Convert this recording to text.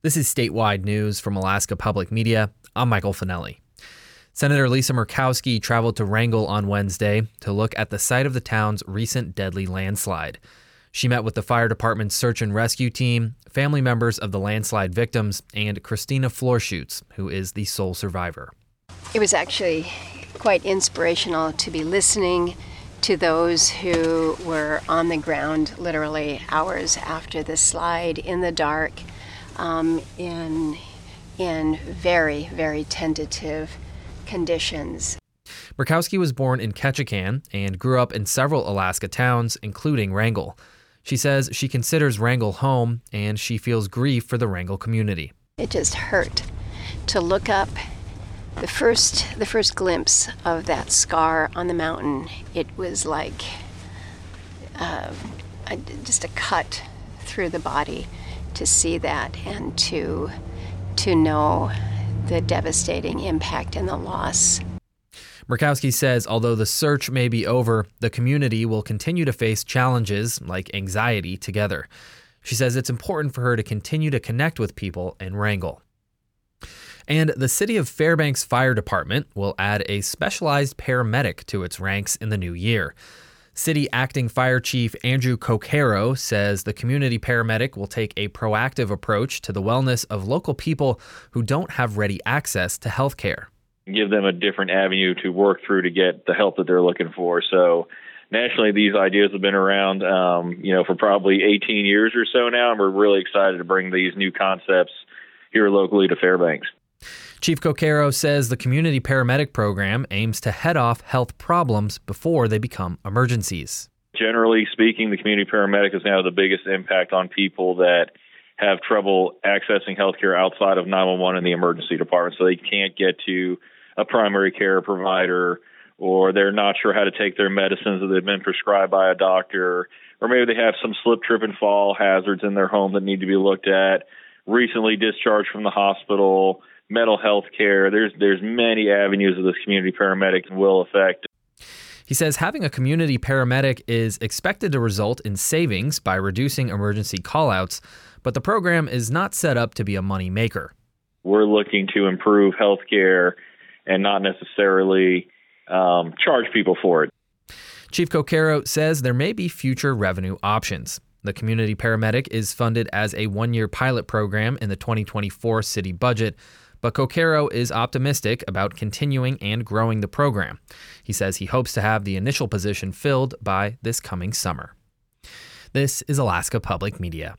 This is statewide news from Alaska Public Media. I'm Michael Finelli. Senator Lisa Murkowski traveled to Wrangell on Wednesday to look at the site of the town's recent deadly landslide. She met with the fire department's search and rescue team, family members of the landslide victims, and Christina Florschutz, who is the sole survivor. It was actually quite inspirational to be listening to those who were on the ground literally hours after the slide in the dark um, in, in very, very tentative conditions. Murkowski was born in Ketchikan and grew up in several Alaska towns, including Wrangell. She says she considers Wrangell home and she feels grief for the Wrangell community. It just hurt to look up the first the first glimpse of that scar on the mountain. It was like uh, just a cut through the body to see that and to to know the devastating impact and the loss. Murkowski says although the search may be over, the community will continue to face challenges like anxiety together. She says it's important for her to continue to connect with people in Wrangell. And the City of Fairbanks Fire Department will add a specialized paramedic to its ranks in the new year. City Acting Fire Chief Andrew Coquero says the community paramedic will take a proactive approach to the wellness of local people who don't have ready access to health care. Give them a different avenue to work through to get the help that they're looking for. So, nationally, these ideas have been around, um, you know, for probably 18 years or so now, and we're really excited to bring these new concepts here locally to Fairbanks. Chief Coquero says the community paramedic program aims to head off health problems before they become emergencies. Generally speaking, the community paramedic is now the biggest impact on people that have trouble accessing health care outside of 911 and the emergency department. So they can't get to a primary care provider, or they're not sure how to take their medicines that they've been prescribed by a doctor, or maybe they have some slip, trip, and fall hazards in their home that need to be looked at, recently discharged from the hospital mental health care. There's there's many avenues that this community paramedic will affect. He says having a community paramedic is expected to result in savings by reducing emergency callouts, but the program is not set up to be a money maker. We're looking to improve health care and not necessarily um, charge people for it. Chief Coquero says there may be future revenue options. The community paramedic is funded as a one year pilot program in the 2024 city budget, but Coquero is optimistic about continuing and growing the program. He says he hopes to have the initial position filled by this coming summer. This is Alaska Public Media.